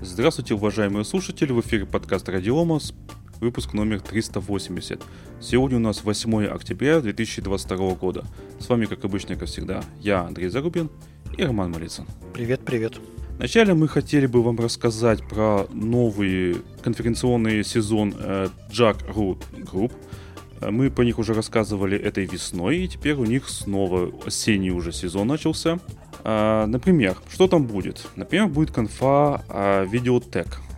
Здравствуйте, уважаемые слушатели, в эфире подкаст Радиомас, выпуск номер 380. Сегодня у нас 8 октября 2022 года. С вами, как обычно, как всегда, я, Андрей Зарубин и Роман Малицын. Привет, привет. Вначале мы хотели бы вам рассказать про новый конференционный сезон э, Jack Root Group. Э, мы по них уже рассказывали этой весной, и теперь у них снова осенний уже сезон начался. А, например, что там будет? Например, будет конфа а,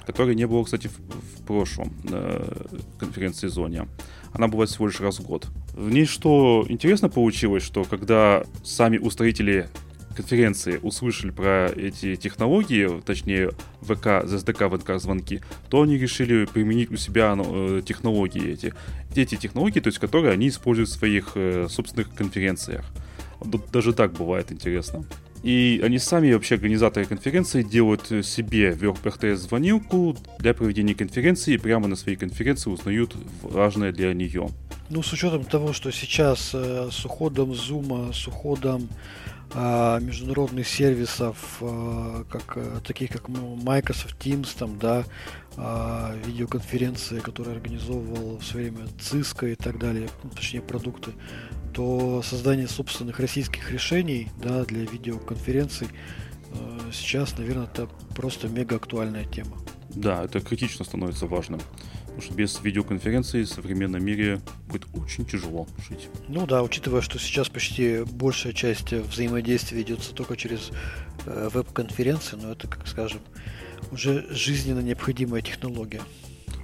которой не было, кстати, в, в прошлом э, конференц-сезоне. Она бывает всего лишь раз в год. В ней что интересно получилось, что когда сами устроители конференции услышали про эти технологии, точнее ВК, SDK, ВК звонки, то они решили применить у себя ну, технологии эти. Эти технологии, то есть которые они используют в своих э, собственных конференциях. Даже так бывает интересно. И они сами, вообще организаторы конференции, делают себе в RTS звонилку для проведения конференции и прямо на своей конференции узнают важное для нее. Ну, с учетом того, что сейчас э, с уходом Zoom, с уходом э, международных сервисов, э, как, э, таких как Microsoft Teams, там, да, э, видеоконференции, которые организовывал в свое время Cisco и так далее, ну, точнее продукты, то создание собственных российских решений да, для видеоконференций э, сейчас, наверное, это просто мега актуальная тема. Да, это критично становится важным. Потому что без видеоконференции в современном мире будет очень тяжело жить. Ну да, учитывая, что сейчас почти большая часть взаимодействия ведется только через э, веб-конференции, но это, как скажем, уже жизненно необходимая технология.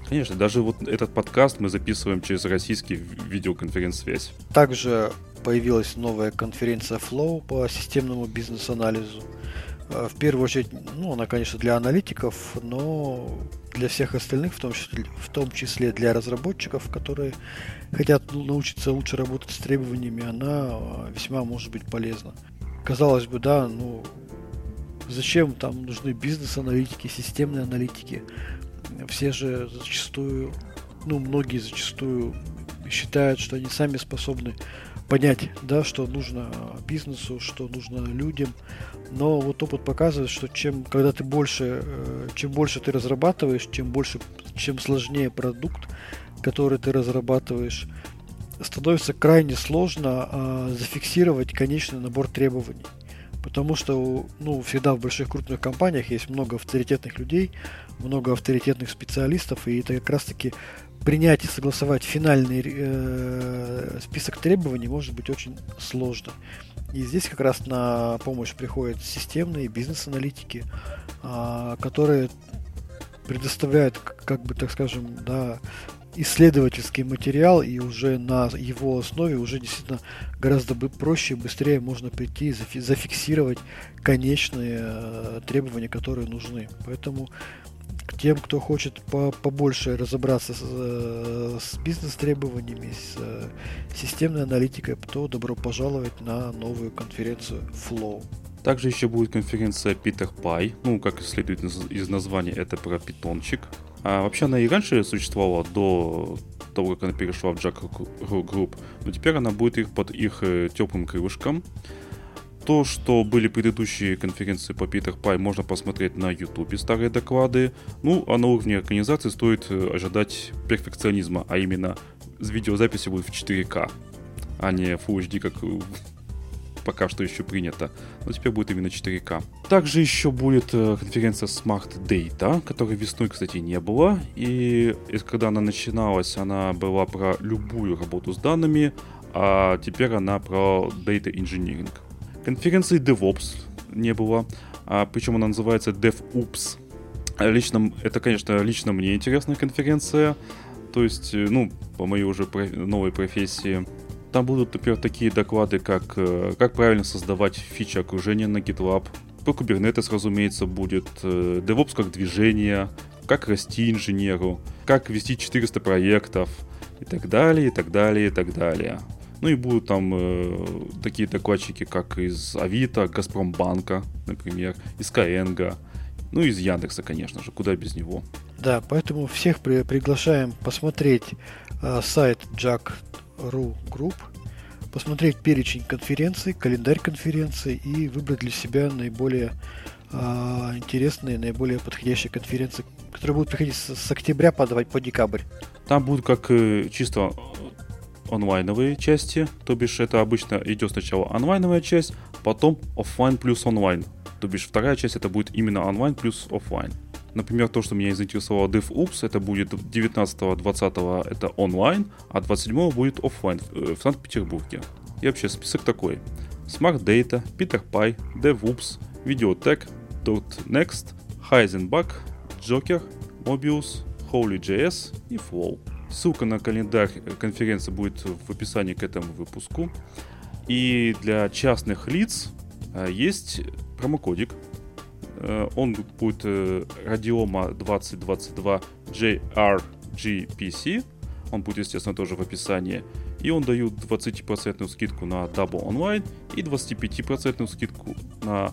Конечно, даже вот этот подкаст мы записываем через российский видеоконференц-связь. Также появилась новая конференция Flow по системному бизнес-анализу. Э, в первую очередь, ну, она, конечно, для аналитиков, но для всех остальных, в том числе, в том числе для разработчиков, которые хотят научиться лучше работать с требованиями, она э, весьма может быть полезна. Казалось бы, да, ну, зачем там нужны бизнес-аналитики, системные аналитики? Все же зачастую, ну, многие зачастую считают, что они сами способны понять, да, что нужно бизнесу, что нужно людям. Но вот опыт показывает, что чем, когда ты больше, э, чем больше ты разрабатываешь, чем больше, чем сложнее продукт, который ты разрабатываешь, становится крайне сложно а, зафиксировать конечный набор требований. Потому что ну, всегда в больших крупных компаниях есть много авторитетных людей, много авторитетных специалистов, и это как раз-таки принять и согласовать финальный э, список требований может быть очень сложно. И здесь как раз на помощь приходят системные бизнес-аналитики, э, которые предоставляют, как бы так скажем, да, исследовательский материал, и уже на его основе уже действительно гораздо проще и быстрее можно прийти и зафиксировать конечные э, требования, которые нужны. Поэтому к тем, кто хочет по побольше разобраться с, э, с бизнес-требованиями, с э, системной аналитикой, то добро пожаловать на новую конференцию Flow. Также еще будет конференция Peter Pie. Ну, как следует из названия, это про питончик. А вообще она и раньше существовала до того, как она перешла в Jack Group, но теперь она будет их под их э, теплым крылышком. То, что были предыдущие конференции по Peter Pie, можно посмотреть на YouTube старые доклады. Ну, а на уровне организации стоит э, ожидать перфекционизма, а именно видеозаписи будут в 4К, а не Full HD, как пока что еще принято, но теперь будет именно 4К. Также еще будет э, конференция Smart Data, которой весной, кстати, не было. И когда она начиналась, она была про любую работу с данными, а теперь она про Data Engineering. Конференции DevOps не было, а причем она называется DevOps. Лично, это, конечно, лично мне интересная конференция. То есть, э, ну, по моей уже новой профессии, там будут, например, такие доклады, как э, как правильно создавать фичи окружения на GitLab. Про Kubernetes, разумеется, будет. Э, DevOps как движение, как расти инженеру, как вести 400 проектов и так далее, и так далее, и так далее. Ну и будут там э, такие докладчики, как из Авито, Газпромбанка, например, из Skyeng, ну и из Яндекса, конечно же, куда без него. Да, поэтому всех при, приглашаем посмотреть э, сайт Jack.ru Group, посмотреть перечень конференций, календарь конференций и выбрать для себя наиболее а, интересные, наиболее подходящие конференции, которые будут приходить с, с октября по, по декабрь. Там будут как э, чисто онлайновые части, то бишь это обычно идет сначала онлайновая часть, потом офлайн плюс онлайн. То бишь вторая часть это будет именно онлайн плюс офлайн. Например, то, что меня заинтересовало DevOps, это будет 19-20 это онлайн, а 27 будет офлайн в, э, в Санкт-Петербурге. И вообще список такой. Smart Data, Peter Pie, DevOps, Videotech, .next, Heisenbug, Joker, Mobius, Holy.js и Flow. Ссылка на календарь конференции будет в описании к этому выпуску. И для частных лиц э, есть промокодик. Э, он будет Radioma 2022 JRGPC. Он будет, естественно, тоже в описании. И он дает 20% скидку на Double Online и 25% скидку на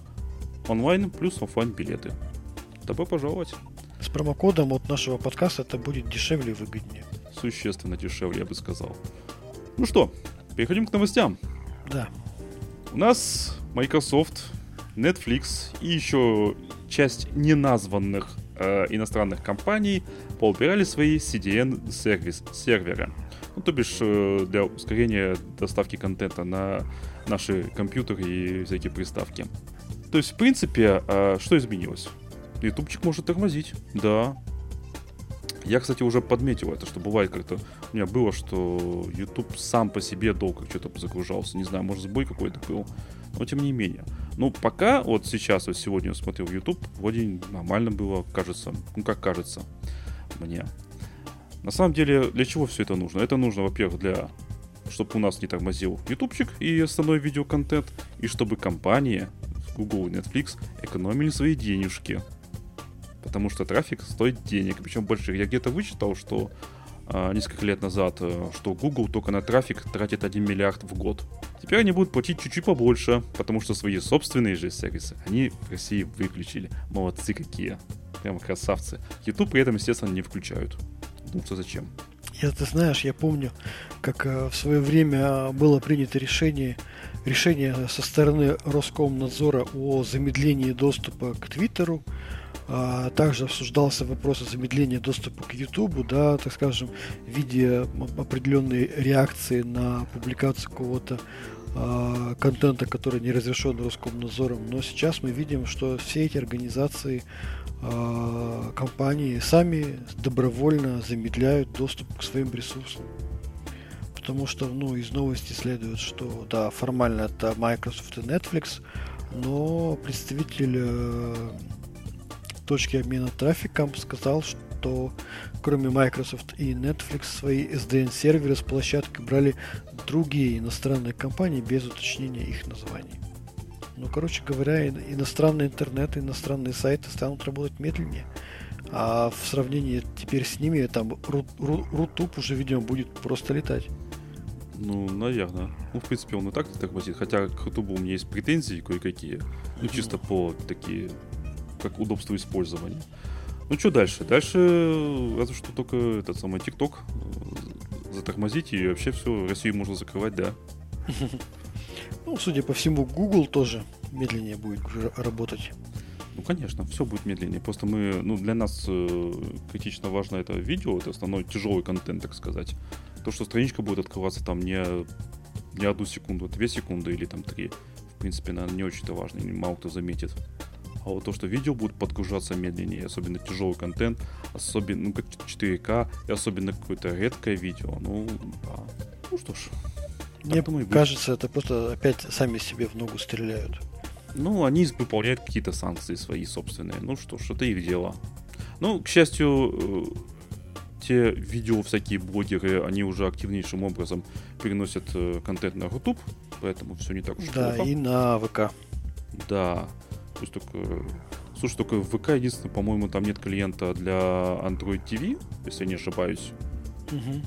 онлайн плюс офлайн билеты. Добро пожаловать! С промокодом от нашего подкаста это будет дешевле и выгоднее. Существенно дешевле, я бы сказал. Ну что, переходим к новостям. Да. У нас Microsoft, Netflix и еще часть неназванных э, иностранных компаний поубирали свои CDN сервис, серверы. Ну, то бишь э, для ускорения доставки контента на наши компьютеры и всякие приставки. То есть, в принципе, э, что изменилось? ютубчик может тормозить, да. Я, кстати, уже подметил это, что бывает как-то... У меня было, что YouTube сам по себе долго что-то загружался. Не знаю, может сбой какой-то был. Но тем не менее. Ну, пока, вот сейчас, вот сегодня я смотрел YouTube, вроде нормально было, кажется. Ну, как кажется мне. На самом деле, для чего все это нужно? Это нужно, во-первых, для чтобы у нас не тормозил ютубчик и основной видеоконтент, и чтобы компании Google и Netflix экономили свои денежки потому что трафик стоит денег, причем больше. Я где-то вычитал, что несколько лет назад, э, что Google только на трафик тратит 1 миллиард в год. Теперь они будут платить чуть-чуть побольше, потому что свои собственные же сервисы они в России выключили. Молодцы какие. Прямо красавцы. YouTube при этом, естественно, не включают. Ну, что зачем? Я, ты знаешь, я помню, как э, в свое время было принято решение, решение со стороны Роскомнадзора о замедлении доступа к Твиттеру а, также обсуждался вопрос о замедлении доступа к YouTube, да, так скажем, в виде определенной реакции на публикацию какого-то а, контента, который не разрешен Роскомнадзором. Но сейчас мы видим, что все эти организации, а, компании сами добровольно замедляют доступ к своим ресурсам. Потому что, ну, из новости следует, что, да, формально это Microsoft и Netflix, но представитель э, точки обмена трафиком сказал, что кроме Microsoft и Netflix свои SDN-серверы с площадки брали другие иностранные компании без уточнения их названий. Ну, короче говоря, иностранный интернет, иностранные сайты станут работать медленнее. А в сравнении теперь с ними, там, Рутуб уже, видимо, будет просто летать. Ну, наверное. Ну, в принципе, он и так тормозит. Хотя к Рутубу у меня есть претензии кое-какие. Ну, чисто по такие как удобство использования. Ну что дальше? Дальше разве что только этот самый ТикТок э, затормозить и вообще все, Россию можно закрывать, да. Ну, судя по всему, Google тоже медленнее будет работать. Ну, конечно, все будет медленнее. Просто мы, ну, для нас э, критично важно это видео, это основной тяжелый контент, так сказать. То, что страничка будет открываться там не, не одну секунду, а две секунды или там три. В принципе, наверное, не очень-то важно, мало кто заметит. А вот то, что видео будет подгружаться медленнее, особенно тяжелый контент, особенно ну, как 4К, и особенно какое-то редкое видео, ну, да. Ну что ж. Мне кажется, это просто опять сами себе в ногу стреляют. Ну, они выполняют какие-то санкции свои собственные. Ну что ж, это их дело. Ну, к счастью, э, те видео всякие блогеры, они уже активнейшим образом переносят э, контент на YouTube, поэтому все не так уж да, плохо. Да, и на ВК. Да, то есть только... Слушай, только в ВК единственное, по-моему, там нет клиента для Android TV, если я не ошибаюсь. Угу.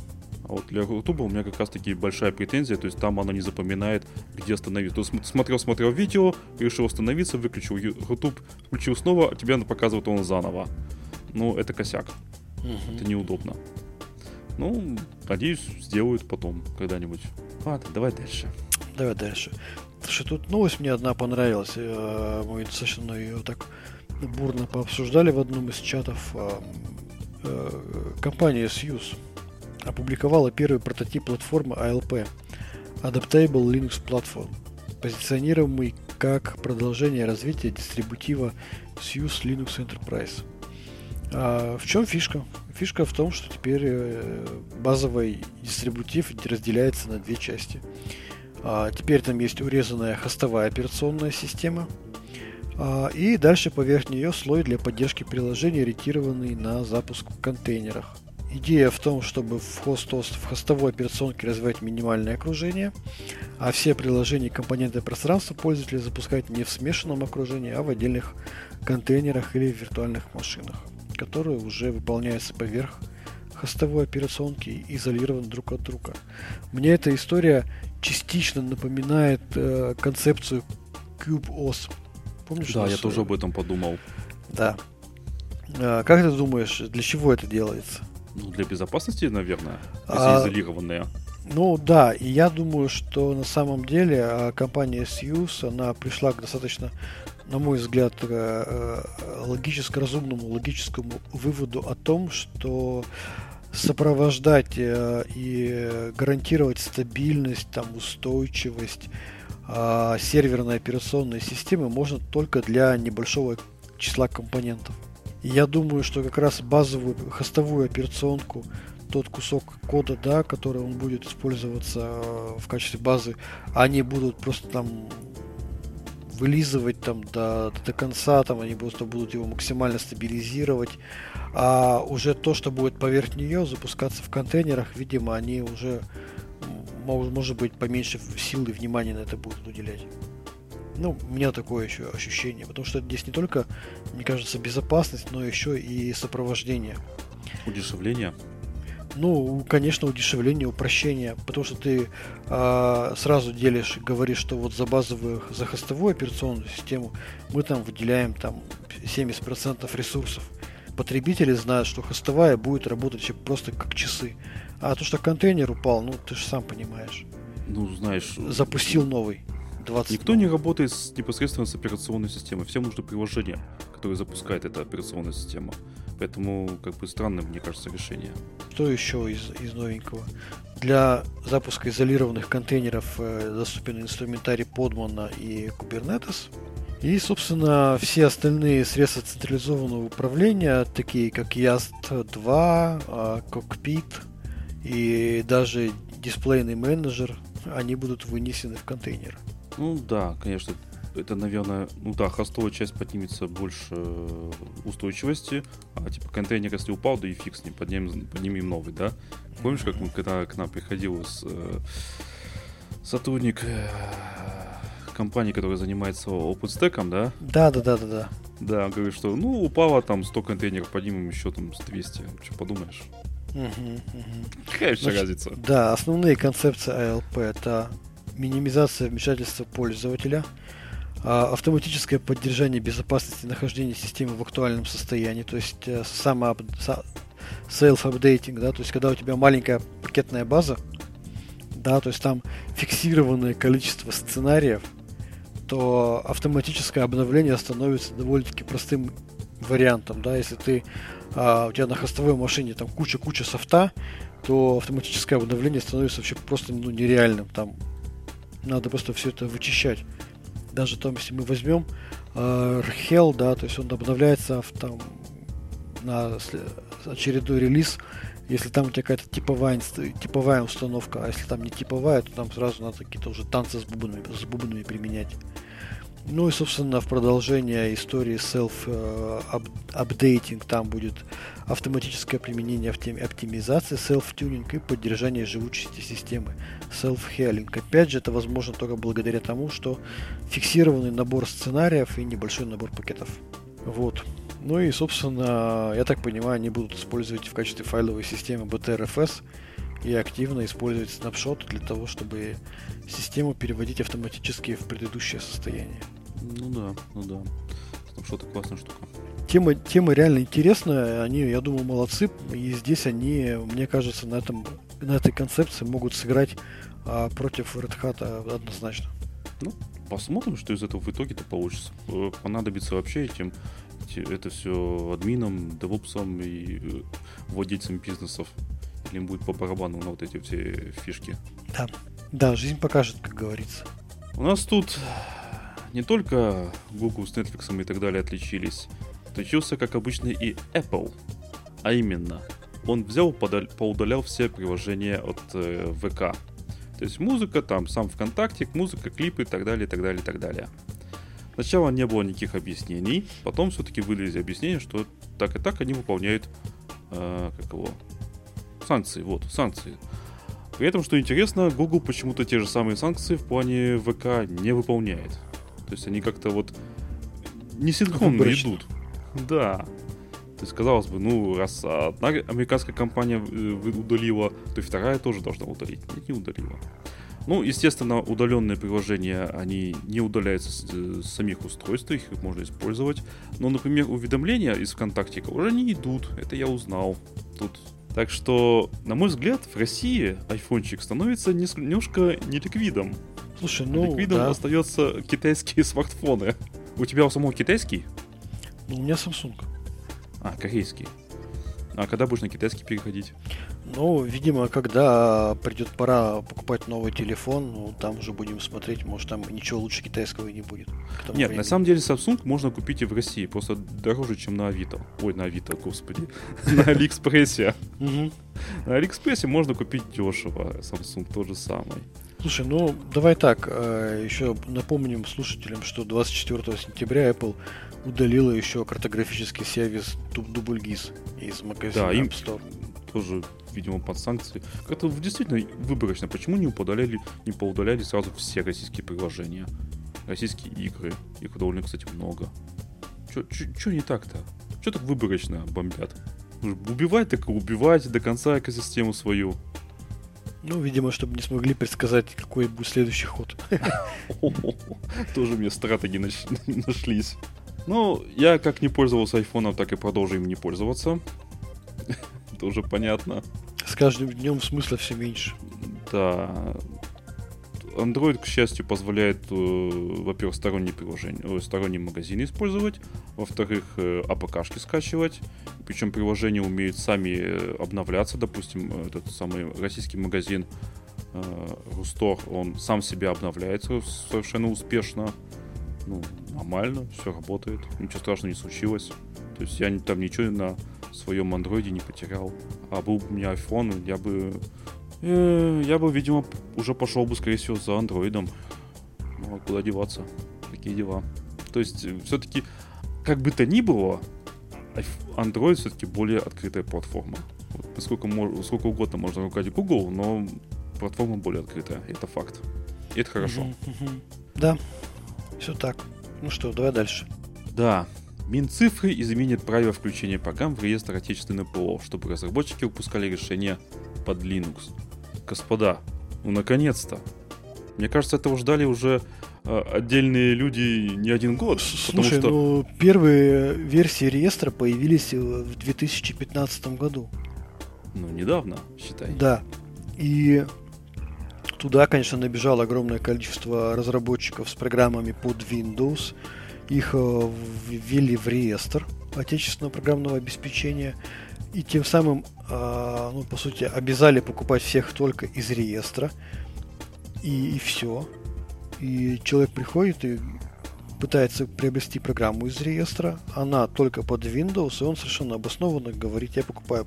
А вот для YouTube у меня как раз таки большая претензия, то есть там она не запоминает, где остановиться. То есть смотрел, смотрел видео, решил остановиться, выключил YouTube, включил снова, а тебе показывает он заново. Ну, это косяк. Угу. Это неудобно. Ну, надеюсь, сделают потом когда-нибудь. Ладно, давай дальше. Давай дальше. Слушай, тут новость мне одна понравилась. Э, мы достаточно ее так бурно пообсуждали в одном из чатов. А, э, компания Suse опубликовала первый прототип платформы ALP Adaptable Linux Platform, позиционируемый как продолжение развития дистрибутива Suse Linux Enterprise. А в чем фишка? Фишка в том, что теперь э, базовый дистрибутив разделяется на две части. А теперь там есть урезанная хостовая операционная система, а, и дальше поверх нее слой для поддержки приложений, ориентированный на запуск в контейнерах. Идея в том, чтобы в, хост в хостовой операционке развивать минимальное окружение, а все приложения и компоненты пространства пользователя запускать не в смешанном окружении, а в отдельных контейнерах или виртуальных машинах, которые уже выполняются поверх хостовой операционки и изолированы друг от друга. Мне эта история частично напоминает э, концепцию CubeOS. Помнишь? Да, я тоже об этом подумал. Да. А, как ты думаешь, для чего это делается? Ну, для безопасности, наверное, если а, изолированные. Ну да, и я думаю, что на самом деле а, компания Suse, она пришла к достаточно, на мой взгляд, э, э, логически разумному, логическому выводу о том, что сопровождать э, и гарантировать стабильность, там, устойчивость а, серверной операционной системы можно только для небольшого числа компонентов. Я думаю, что как раз базовую хостовую операционку, тот кусок кода, да, который он будет использоваться э, в качестве базы, они будут просто там вылизывать там до, до конца, там они просто будут его максимально стабилизировать, а уже то, что будет поверх нее запускаться в контейнерах, видимо, они уже может быть, поменьше силы и внимания на это будут уделять. Ну, у меня такое еще ощущение, потому что здесь не только, мне кажется, безопасность, но еще и сопровождение. Удешевление? Ну, конечно, удешевление, упрощение, потому что ты э, сразу делишь, говоришь, что вот за базовую, за хостовую операционную систему мы там выделяем там 70% ресурсов. Потребители знают, что хостовая будет работать просто как часы. А то, что контейнер упал, ну ты же сам понимаешь. Ну, знаешь... Запустил новый. 20 Никто не работает с, непосредственно с операционной системой. Всем нужно приложение, которое запускает эта операционная система. Поэтому, как бы, странное, мне кажется, решение. Что еще из, из новенького? Для запуска изолированных контейнеров э, доступен инструментарий Podman и Kubernetes. И, собственно, все остальные средства централизованного управления, такие как YAST 2, э, Cockpit, и даже дисплейный менеджер, они будут вынесены в контейнер. Ну да, конечно, это, наверное, ну да, хостовая часть поднимется больше э, устойчивости, а типа контейнер, если упал, да и фиг с ним, поднимем, поднимем новый, да? Помнишь, как мы, когда к нам приходил с, э, сотрудник э, компании, которая занимается OpenStack, да? Да, да, да, да, да. Да, он говорит, что ну упало там 100 контейнеров, поднимем еще там с 200, что подумаешь? Какая еще разница? Да, основные концепции ALP это минимизация вмешательства пользователя, автоматическое поддержание безопасности нахождения системы в актуальном состоянии, то есть э, само self-updating, да, то есть когда у тебя маленькая пакетная база, да, то есть там фиксированное количество сценариев, то автоматическое обновление становится довольно-таки простым вариантом, да, если ты а, у тебя на хостовой машине там куча-куча софта, то автоматическое обновление становится вообще просто ну, нереальным. Там надо просто все это вычищать. Даже там, если мы возьмем э, да, то есть он обновляется в, там, на очередной релиз, если там у тебя какая-то типовая, типовая установка, а если там не типовая, то там сразу надо какие-то уже танцы с бубнами, с бубнами применять. Ну и, собственно, в продолжение истории self-updating там будет автоматическое применение оптимизации, self-tuning и поддержание живучести системы, self-healing. Опять же, это возможно только благодаря тому, что фиксированный набор сценариев и небольшой набор пакетов. Вот. Ну и, собственно, я так понимаю, они будут использовать в качестве файловой системы BTRFS и активно использовать снапшоты для того, чтобы систему переводить автоматически в предыдущее состояние. Ну да, ну да. Снапшоты классная штука. Тема, тема реально интересная, они, я думаю, молодцы, и здесь они, мне кажется, на, этом, на этой концепции могут сыграть а, против Red Hat однозначно. Ну, посмотрим, что из этого в итоге-то получится. Э, понадобится вообще этим это все админам, девопсам и э, владельцам бизнесов. Или им будет по барабану на вот эти все фишки. Да, да, жизнь покажет, как говорится. У нас тут не только Google с Netflix и так далее отличились, отличился, как обычно, и Apple. А именно, он взял, подал, поудалял все приложения от э, ВК. То есть музыка, там сам ВКонтакте, музыка, клипы и так далее, и так далее, и так далее. Сначала не было никаких объяснений, потом все-таки вылезли объяснения, что так и так они выполняют, э, как его, санкции, вот, санкции. При этом, что интересно, Google почему-то те же самые санкции в плане ВК не выполняет. То есть они как-то вот не синхронно идут. Да. То есть, казалось бы, ну, раз одна американская компания э, удалила, то и вторая тоже должна удалить. Нет, не удалила. Ну, естественно, удаленные приложения, они не удаляются с, э, с самих устройств, их можно использовать. Но, например, уведомления из ВКонтакте уже не идут. Это я узнал. Тут так что, на мой взгляд, в России айфончик становится немножко неликвидом. Слушай, ну Ликвидом да. остаются китайские смартфоны. У тебя у самого китайский? Ну, у меня Samsung. А, корейский. А когда будешь на китайский переходить? Ну, видимо, когда придет пора покупать новый телефон, ну, там уже будем смотреть, может, там ничего лучше китайского и не будет. Нет, времени. на самом деле Samsung можно купить и в России, просто дороже, чем на Авито. Ой, на Авито, господи. На Алиэкспрессе. На Алиэкспрессе можно купить дешево. Samsung тот же самый. Слушай, ну давай так, э, еще напомним слушателям, что 24 сентября Apple удалила еще картографический сервис DoubleGIS из магазина да, App Store. тоже видимо, под санкции. Как-то действительно выборочно. Почему не поудаляли, не поудаляли сразу все российские приложения? Российские игры. Их довольно, кстати, много. Что не так-то? Что так выборочно бомбят? Убивать так и убивать до конца экосистему свою. Ну, видимо, чтобы не смогли предсказать, какой будет следующий ход. Тоже мне стратегии нашлись. Ну, я как не пользовался айфоном, так и продолжу им не пользоваться. Тоже понятно. С каждым днем смысла все меньше. Да. Android, к счастью, позволяет, э, во-первых, сторонние приложения, э, сторонние магазины использовать, во-вторых, э, АПКшки скачивать, причем приложения умеют сами обновляться, допустим, этот самый российский магазин Рустор, он сам себя обновляется совершенно успешно, ну, нормально, все работает, ничего страшного не случилось, то есть я там ничего на своем андроиде не потерял. А был бы у меня iPhone, я бы... Э, я бы, видимо, уже пошел бы, скорее всего, за андроидом. Ну, а куда деваться? Такие дела. То есть, э, все-таки, как бы то ни было, Android все-таки более открытая платформа. Вот, поскольку сколько угодно можно ругать Google, но платформа более открытая. Это факт. И это хорошо. Да, все так. Ну что, давай дальше. Да, Минцифры изменит правила включения программ в реестр отечественного ПО, чтобы разработчики выпускали решения под Linux. Господа, ну наконец-то! Мне кажется, этого ждали уже э, отдельные люди не один год. Слушай, что... ну первые версии реестра появились в 2015 году. Ну, недавно, считай. Да. И туда, конечно, набежало огромное количество разработчиков с программами под Windows их э, ввели в реестр отечественного программного обеспечения и тем самым, а, ну, по сути, обязали покупать всех только из реестра. И, и все. И человек приходит и пытается приобрести программу из реестра, она только под Windows, и он совершенно обоснованно говорит, я покупаю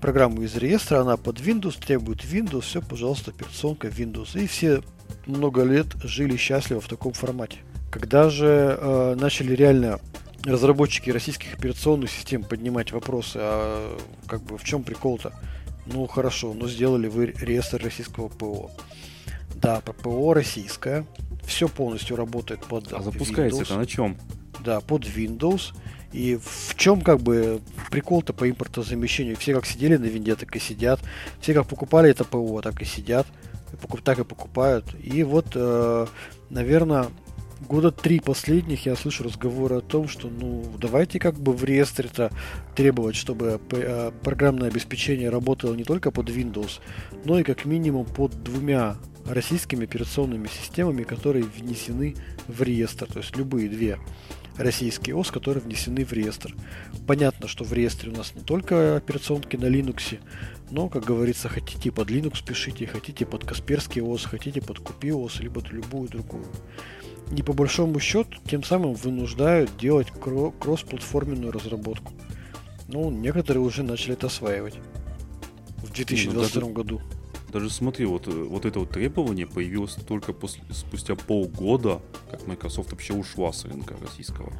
программу из реестра, она под Windows, требует Windows, все, пожалуйста, операционка Windows. И все много лет жили счастливо в таком формате. Когда же э, начали реально разработчики российских операционных систем поднимать вопросы, а как бы в чем прикол-то? Ну хорошо, но сделали вы реестр российского ПО. Да, ПО российское, все полностью работает под А запускается Windows. это на чем? Да, под Windows. И в чем как бы прикол-то по импортозамещению? Все как сидели на винде, так и сидят. Все как покупали это ПО, так и сидят. Так и покупают. И вот, э, наверное, года три последних я слышу разговоры о том, что ну давайте как бы в реестре-то требовать, чтобы э, программное обеспечение работало не только под Windows, но и как минимум под двумя российскими операционными системами, которые внесены в реестр. То есть любые две российские ОС, которые внесены в реестр. Понятно, что в реестре у нас не только операционки на Linux, но, как говорится, хотите под Linux пишите, хотите под Касперский ОС, хотите под Купи ОС, либо любую другую. И по большому счету, тем самым вынуждают делать кроссплатформенную разработку. Ну, некоторые уже начали это осваивать в 2022 ну, даже, году. Даже смотри, вот, вот это вот требование появилось только после, спустя полгода, как Microsoft вообще ушла с рынка российского.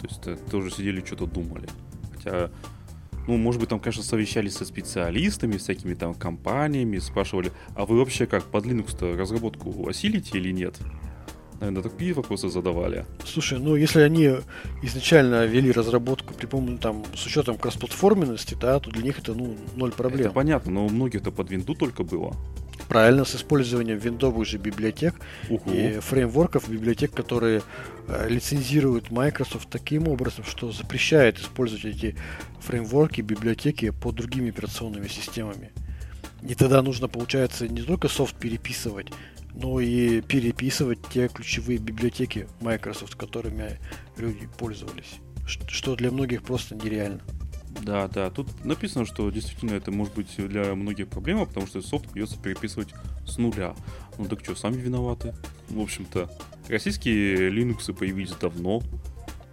То есть э, тоже сидели, что-то думали. Хотя, ну, может быть, там, конечно, совещались со специалистами, всякими там компаниями, спрашивали, а вы вообще как под Linux-то разработку осилите или нет? Наверное, такие вопросы задавали. Слушай, ну если они изначально вели разработку при помощи там с учетом кроссплатформенности, да, то для них это ну ноль проблем. Это понятно, но у многих это под винду только было. Правильно, с использованием виндовых же библиотек Уху. и фреймворков, библиотек, которые э, лицензируют Microsoft таким образом, что запрещает использовать эти фреймворки, библиотеки под другими операционными системами. И тогда нужно, получается, не только софт переписывать, но и переписывать те ключевые библиотеки Microsoft, которыми люди пользовались. Что для многих просто нереально. Да, да. Тут написано, что действительно это может быть для многих проблема, потому что софт придется переписывать с нуля. Ну так что, сами виноваты. В общем-то, российские Linux появились давно.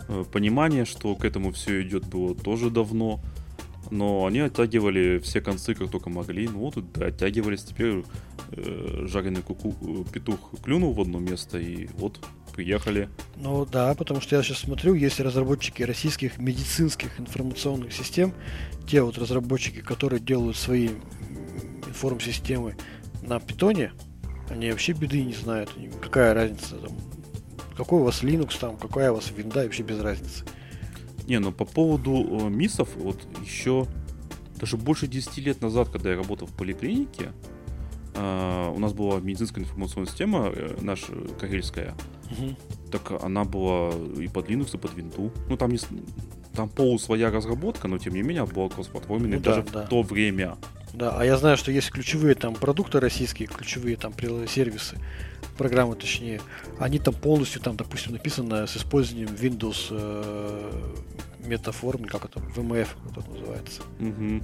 Э, понимание, что к этому все идет, было тоже давно. Но они оттягивали все концы, как только могли. Ну вот, да, оттягивались. Теперь э, жареный куку, э, петух клюнул в одно место, и вот приехали. Ну да, потому что я сейчас смотрю, есть разработчики российских медицинских информационных систем, те вот разработчики, которые делают свои информ-системы на питоне, они вообще беды не знают. Какая разница там, какой у вас Linux там, какая у вас винда, вообще без разницы. Не, ну по поводу э, МИСов, вот еще даже больше 10 лет назад, когда я работал в поликлинике, у нас была медицинская информационная система, э, наша карельская. Угу. Так она была и под Linux, и под Windows. Ну там не там полу своя разработка, но тем не менее была кроссплатформенной ну, даже да, в да. то время. Да, а я знаю, что есть ключевые там продукты российские, ключевые там сервисы, программы точнее, они там полностью там, допустим, написаны с использованием Windows э, метаформы, как это, VMF, как это называется. Угу.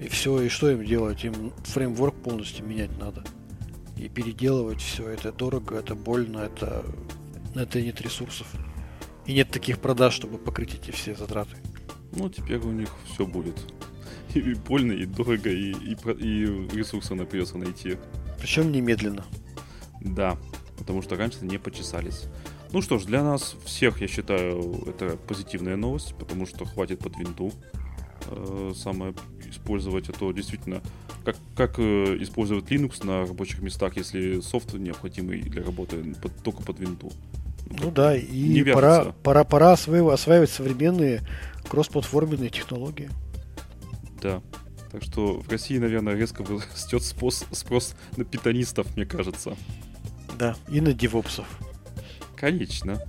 И все, и что им делать? Им фреймворк полностью менять надо. И переделывать все. Это дорого, это больно, это, это нет ресурсов. И нет таких продаж, чтобы покрыть эти все затраты. Ну, теперь у них все будет. И больно, и дорого, и, и, и ресурсы на придется найти. Причем немедленно. Да, потому что раньше не почесались. Ну что ж, для нас всех, я считаю, это позитивная новость, потому что хватит под винту э, самое использовать, а то действительно, как, как э, использовать Linux на рабочих местах, если софт необходимый для работы под, только под винту. Ну, ну да, и пора, пора, пора осваивать, осваивать современные кроссплатформенные технологии. Да. Так что в России, наверное, резко растет спрос, спрос на питонистов, мне кажется. Да, и на девопсов. Конечно.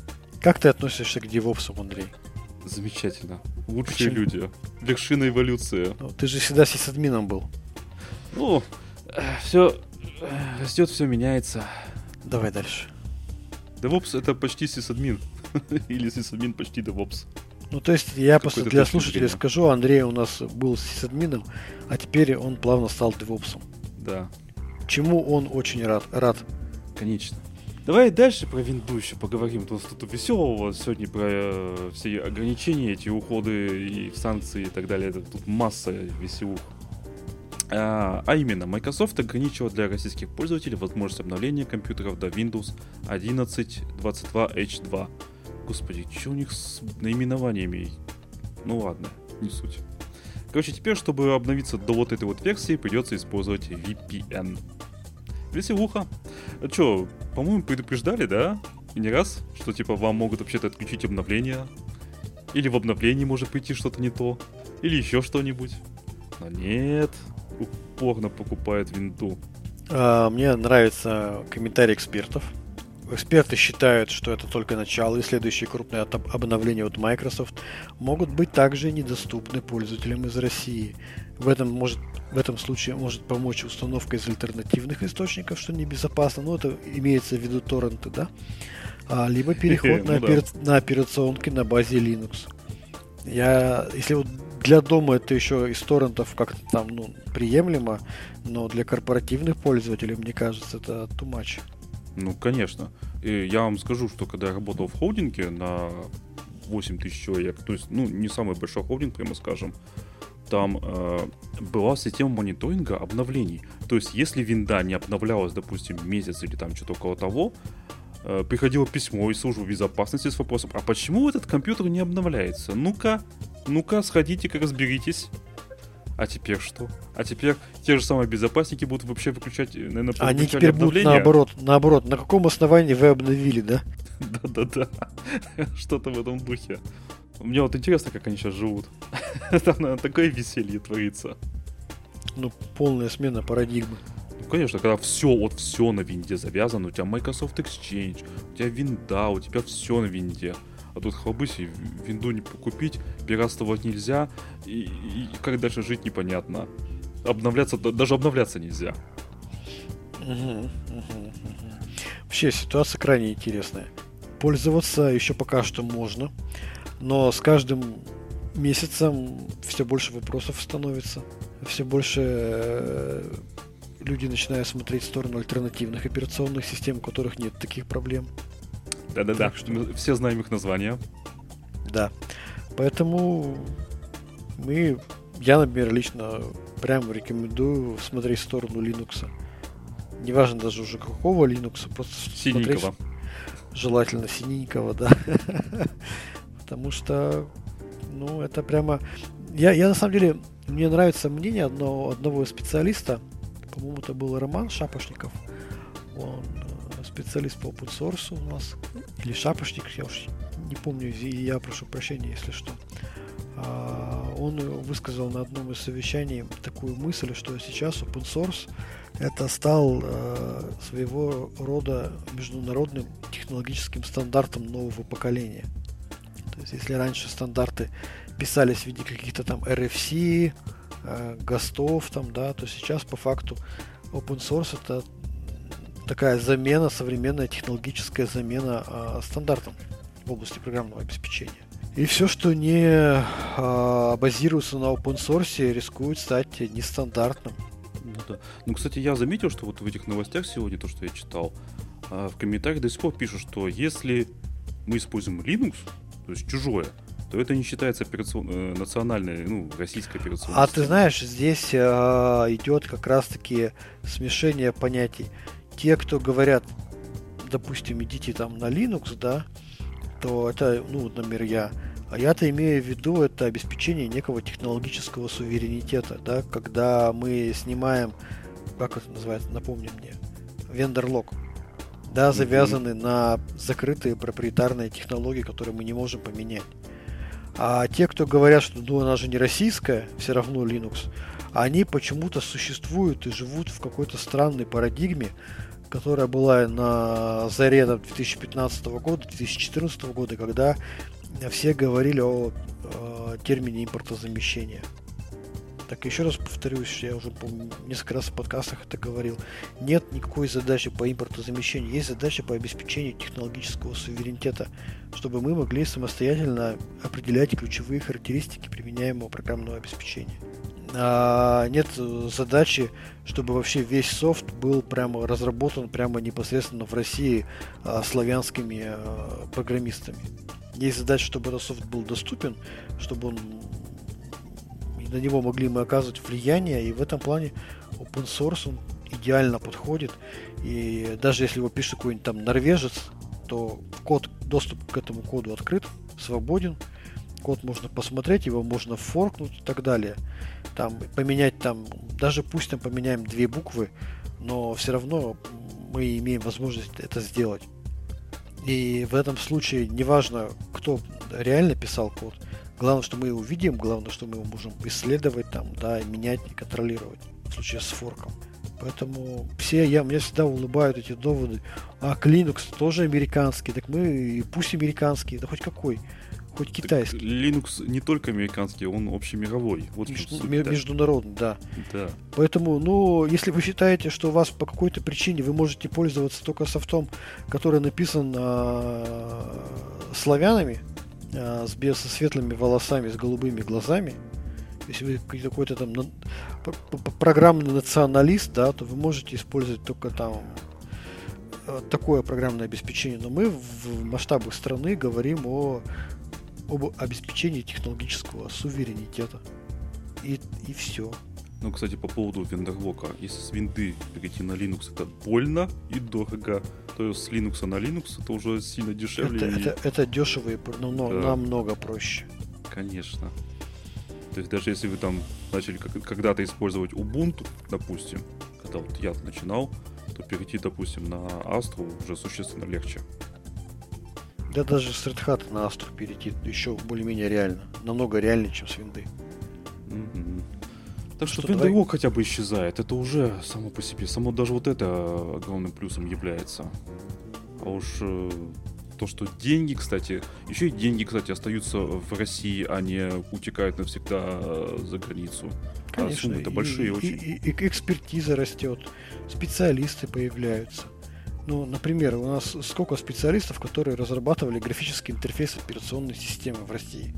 Как ты относишься к девопсам, Андрей? Замечательно. Лучшие Почему? люди. Вершина эволюции. Ну, ты же всегда сисадмином был. Ну, все растет, все меняется. Давай дальше. DevOps это почти сисадмин. Или сисадмин почти DevOps. Ну, то есть, я просто для слушателей скажу, Андрей у нас был сисадмином, а теперь он плавно стал девопсом. Да. Чему он очень рад. рад. Конечно. Давай дальше про винду еще поговорим. Тут что-то веселого сегодня про э, все ограничения, эти уходы и санкции и так далее. Это тут масса веселух. А, а именно, Microsoft ограничила для российских пользователей возможность обновления компьютеров до Windows 11.22H2. Господи, что у них с наименованиями? Ну ладно, не суть. Короче, теперь, чтобы обновиться до вот этой вот версии, придется использовать VPN. Веселуха. А чё, по-моему, предупреждали, да? И не раз, что типа вам могут вообще-то отключить обновление. Или в обновлении может прийти что-то не то. Или еще что-нибудь. Но нет, упорно покупает винду. А, мне нравится комментарий экспертов. Эксперты считают, что это только начало, и следующие крупные обновления от Microsoft могут быть также недоступны пользователям из России. В этом, может, в этом случае может помочь установка из альтернативных источников, что небезопасно, но это имеется в виду торренты, да? А, либо переход на, опера... на операционки на базе Linux. Я, если вот для дома это еще из торрентов как-то там, ну, приемлемо, но для корпоративных пользователей, мне кажется, это too much. Ну, конечно. И я вам скажу, что когда я работал в холдинге на 8 тысяч человек, то есть, ну, не самый большой холдинг, прямо скажем, там э, была система мониторинга обновлений. То есть, если винда не обновлялась, допустим, месяц или там что-то около того, э, приходило письмо из службы безопасности с вопросом, а почему этот компьютер не обновляется? Ну-ка, ну-ка, сходите-ка разберитесь. А теперь что? А теперь те же самые безопасники будут вообще выключать, э, наверное, Они теперь обновления. будут наоборот, наоборот. На каком основании вы обновили, да? Да-да-да. Что-то в этом духе. Мне вот интересно, как они сейчас живут. Там, наверное, такое веселье творится. Ну, полная смена парадигмы. Ну, конечно, когда все, вот все на винде завязано, у тебя Microsoft Exchange, у тебя винда, у тебя все на винде. А тут хлобысь, и винду не купить, пиратствовать нельзя, и, и как дальше жить непонятно. Обновляться, даже обновляться нельзя. Вообще ситуация крайне интересная. Пользоваться еще пока что можно, но с каждым месяцем все больше вопросов становится, все больше э, люди начинают смотреть в сторону альтернативных операционных систем, у которых нет таких проблем. Да-да-да, что мы все знаем их названия. Да. Поэтому мы, я, например, лично прямо рекомендую смотреть в сторону Linux. Неважно даже уже какого Linux, просто Синенького. Смотреть, желательно синенького, да. Потому что, ну, это прямо... Я, я на самом деле, мне нравится мнение одного, одного специалиста, по-моему, это был Роман Шапошников. Он специалист по open source у нас, или шапошник, я уж не помню, и я прошу прощения, если что. А, он высказал на одном из совещаний такую мысль, что сейчас open source это стал э, своего рода международным технологическим стандартом нового поколения. То есть, если раньше стандарты писались в виде каких-то там RFC, э, ГОСТов, там, да, то сейчас по факту open source это такая замена, современная технологическая замена э, стандартам в области программного обеспечения. И все, что не э, базируется на open source, рискует стать нестандартным. Ну, да. ну, кстати, я заметил, что вот в этих новостях сегодня, то, что я читал, э, в комментариях до сих пор пишут, что если мы используем Linux, то есть чужое, то это не считается операцион... э, национальной, ну, российской операционной А системой. ты знаешь, здесь э, идет как раз-таки смешение понятий те, кто говорят, допустим, идите там на Linux, да, то это, ну, например, я. А я-то имею в виду это обеспечение некого технологического суверенитета, да, когда мы снимаем, как это называется, напомни мне, вендор-лог, да, завязаны mm-hmm. на закрытые проприетарные технологии, которые мы не можем поменять. А те, кто говорят, что ну, она же не российская, все равно Linux, они почему-то существуют и живут в какой-то странной парадигме, которая была на заре 2015 года, 2014 года, когда все говорили о, о термине импортозамещения. Так еще раз повторюсь, я уже несколько раз в подкастах это говорил. Нет никакой задачи по импортозамещению, есть задача по обеспечению технологического суверенитета, чтобы мы могли самостоятельно определять ключевые характеристики применяемого программного обеспечения а, нет задачи, чтобы вообще весь софт был прямо разработан прямо непосредственно в России а, славянскими а, программистами. Есть задача, чтобы этот софт был доступен, чтобы он на него могли мы оказывать влияние, и в этом плане open source он идеально подходит. И даже если его пишет какой-нибудь там норвежец, то код, доступ к этому коду открыт, свободен, код можно посмотреть, его можно форкнуть и так далее. Там поменять там, даже пусть там поменяем две буквы, но все равно мы имеем возможность это сделать. И в этом случае неважно, кто реально писал код, главное, что мы его видим, главное, что мы его можем исследовать, там, да, менять и контролировать в случае с форком. Поэтому все, я, мне всегда улыбают эти доводы. А Linux тоже американский, так мы пусть американский, да хоть какой, хоть китайский. Так Linux не только американский, он общемировой. Вот Между, международный, да. да. Поэтому, ну, если вы считаете, что у вас по какой-то причине вы можете пользоваться только софтом, который написан э, славянами, э, с, без, со светлыми волосами, с голубыми глазами, если вы какой-то там программный националист, да, то вы можете использовать только там э, такое программное обеспечение. Но мы в масштабах страны говорим о об обеспечении технологического суверенитета. И, и все. Ну, кстати, по поводу вендорлока. Если с винды перейти на Linux, это больно и дорого. То есть с Linux на Linux это уже сильно дешевле. Это, и... это, это дешево и ну, да. намного проще. Конечно. То есть даже если вы там начали когда-то использовать Ubuntu, допустим, когда вот я начинал, то перейти, допустим, на Astro уже существенно легче. Да даже с Hat на Astro перейти еще более-менее реально. Намного реальнее, чем с винды. Mm-hmm. Так что, что давай... хотя бы исчезает. Это уже само по себе. Само даже вот это огромным плюсом является. А уж э, то, что деньги, кстати, еще и деньги, кстати, остаются в России, а не утекают навсегда э, за границу. Конечно. А суммы-то большие и, очень. И, и, и экспертиза растет, специалисты появляются. Ну, например, у нас сколько специалистов, которые разрабатывали графический интерфейс операционной системы в России?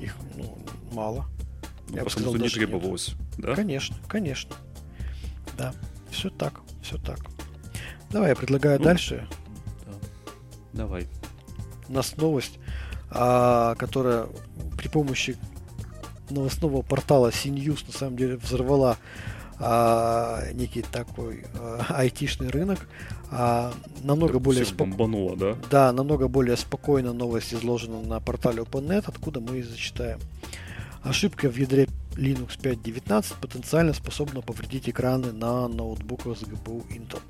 Их ну, мало. Ну, Я потому сказал, что не требовалось, нет. да? Конечно, конечно. Да, все так, все так. Давай, я предлагаю ну, дальше. Да. Давай. У нас новость, а, которая при помощи новостного портала CNews на самом деле взорвала а, некий такой а, айтишный рынок. А, намного так более спокойно. да? Да, намного более спокойно новость изложена на портале OpenNet, откуда мы и зачитаем. Ошибка в ядре Linux 5.19 потенциально способна повредить экраны на ноутбуках с GPU Intel.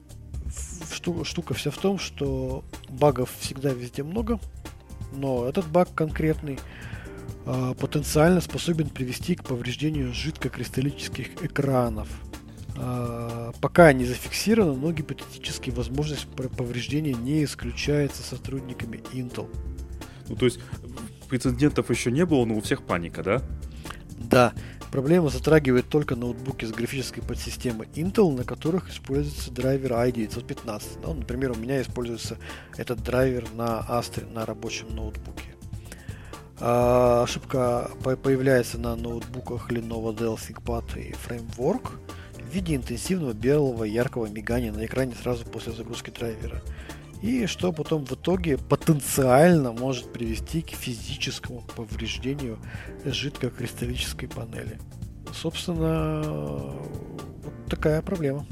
Штука, штука вся в том, что багов всегда везде много, но этот баг конкретный потенциально способен привести к повреждению жидкокристаллических экранов. Э, пока не зафиксировано, но гипотетически возможность повреждения не исключается сотрудниками Intel. Ну, то есть прецедентов еще не было, но у всех паника, да? Да. Проблема затрагивает только ноутбуки с графической подсистемой Intel, на которых используется драйвер i915. Ну, например, у меня используется этот драйвер на Astra на рабочем ноутбуке. А, ошибка появляется на ноутбуках Lenovo Dell ThinkPad и Framework в виде интенсивного белого яркого мигания на экране сразу после загрузки драйвера. И что потом в итоге потенциально может привести к физическому повреждению жидкокристаллической панели. Собственно, вот такая проблема.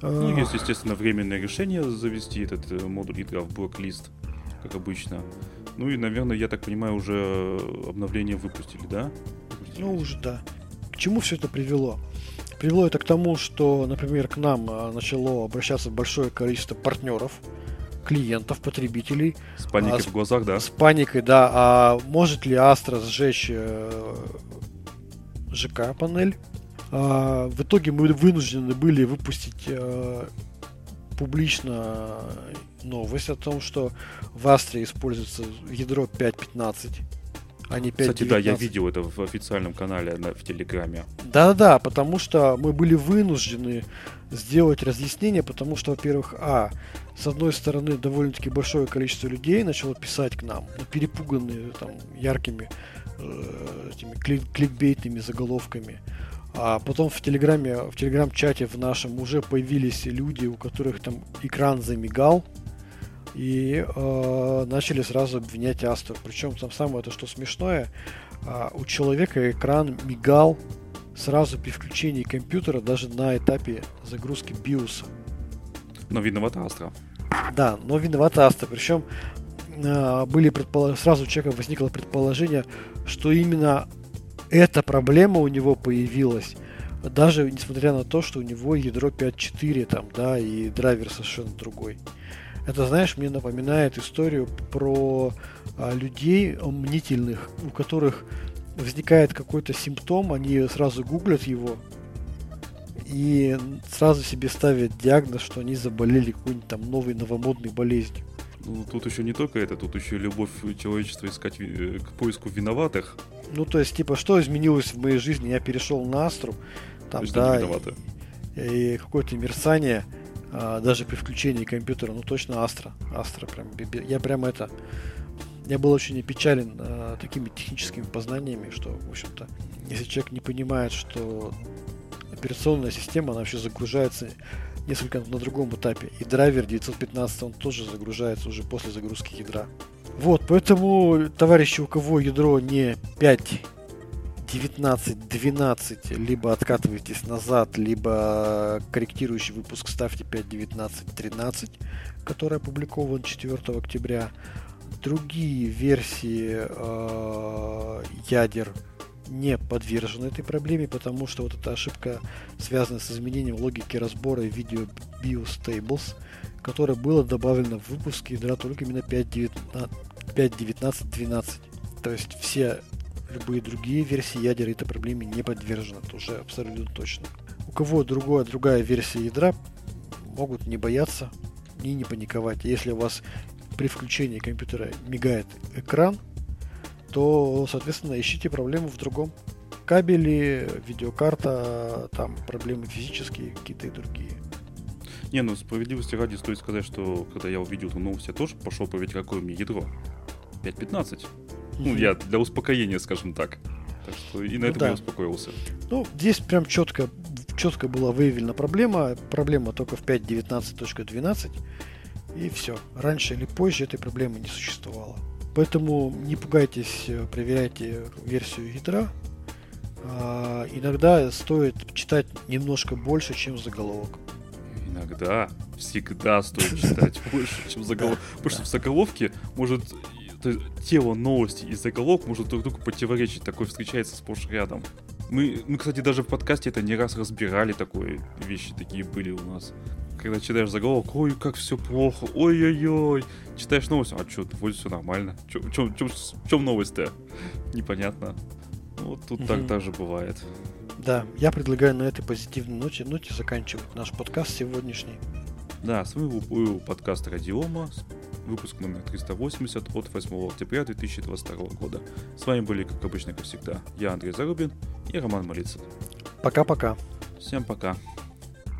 Ну, есть, естественно, временное решение завести этот э, модуль ядра в блок-лист, как обычно. Ну и, наверное, я так понимаю, уже обновление выпустили, да? Выпустили. Ну, уже да. К чему все это привело? Привело это к тому, что, например, к нам а, начало обращаться большое количество партнеров, клиентов, потребителей. С паникой а, в глазах, да? С паникой, да. А может ли Astra сжечь э, ЖК-панель? А, в итоге мы вынуждены были выпустить э, публично новость о том, что в Астре используется ядро 5.15, а не 5.19. Кстати, да, я видел это в официальном канале на, в Телеграме. Да-да, потому что мы были вынуждены сделать разъяснение, потому что, во-первых, а, с одной стороны, довольно-таки большое количество людей начало писать к нам, ну, перепуганные там яркими э, этими клик кликбейтными заголовками. А потом в Телеграме, в Телеграм-чате в нашем уже появились люди, у которых там экран замигал, и э, начали сразу обвинять Асту. Причем там самое это что смешное, э, у человека экран мигал сразу при включении компьютера, даже на этапе загрузки биоса. Но виновата Астра. Да, но виновата Астра. Причем э, были предполож... сразу у человека возникло предположение, что именно эта проблема у него появилась, даже несмотря на то, что у него ядро 5.4 там, да, и драйвер совершенно другой. Это, знаешь, мне напоминает историю про а, людей мнительных, у которых возникает какой-то симптом, они сразу гуглят его, и сразу себе ставят диагноз, что они заболели какой-нибудь там новой новомодной болезнью. Ну, тут еще не только это, тут еще любовь человечества искать э, к поиску виноватых. Ну, то есть, типа, что изменилось в моей жизни? Я перешел на Астру, там, да, и, и какое-то мерцание, даже при включении компьютера, ну, точно Астра, Астра, прям, я прям это, я был очень опечален а, такими техническими познаниями, что, в общем-то, если человек не понимает, что операционная система, она вообще загружается несколько на другом этапе. И драйвер 915 он тоже загружается уже после загрузки ядра. Вот, поэтому, товарищи, у кого ядро не 5, 19, 12, либо откатывайтесь назад, либо корректирующий выпуск ставьте 5, 19, 13, который опубликован 4 октября. Другие версии э, ядер не подвержен этой проблеме, потому что вот эта ошибка связана с изменением логики разбора видео BIOS которое было добавлено в выпуске ядра только именно 5.19.12. То есть все любые другие версии ядер этой проблеме не подвержены, это уже абсолютно точно. У кого другая, другая версия ядра, могут не бояться и не паниковать. Если у вас при включении компьютера мигает экран, то, соответственно, ищите проблему в другом. Кабели, видеокарта, там проблемы физические, какие-то и другие. Не, ну справедливости ради стоит сказать, что когда я увидел эту новость, я тоже пошел проверить, какое у меня ядро. 5.15. Ну, я для успокоения, скажем так. Так что и на ну, этом да. я успокоился. Ну, здесь прям четко, четко была выявлена проблема. Проблема только в 5.19.12. И все. Раньше или позже этой проблемы не существовало. Поэтому не пугайтесь, э, проверяйте версию ядра. А, иногда стоит читать немножко больше, чем заголовок. Иногда, всегда стоит читать больше, чем заголовок. Потому что в заголовке может тело новости и заголовок может друг другу противоречить. Такое встречается сплошь рядом. Мы, мы, кстати, даже в подкасте это не раз разбирали, такое вещи такие были у нас когда читаешь заголовок, ой, как все плохо, ой-ой-ой. Читаешь новость, а что, вроде все нормально. Чё, чё, чё, в чем новость-то? Непонятно. Ну, вот тут угу. так даже бывает. Да, я предлагаю на этой позитивной ноте, ноте заканчивать наш подкаст сегодняшний. Да, с вами был подкаст Радиома, выпуск номер 380 от 8 октября 2022 года. С вами были, как обычно, как всегда, я Андрей Зарубин и Роман Малицын. Пока-пока. Всем пока.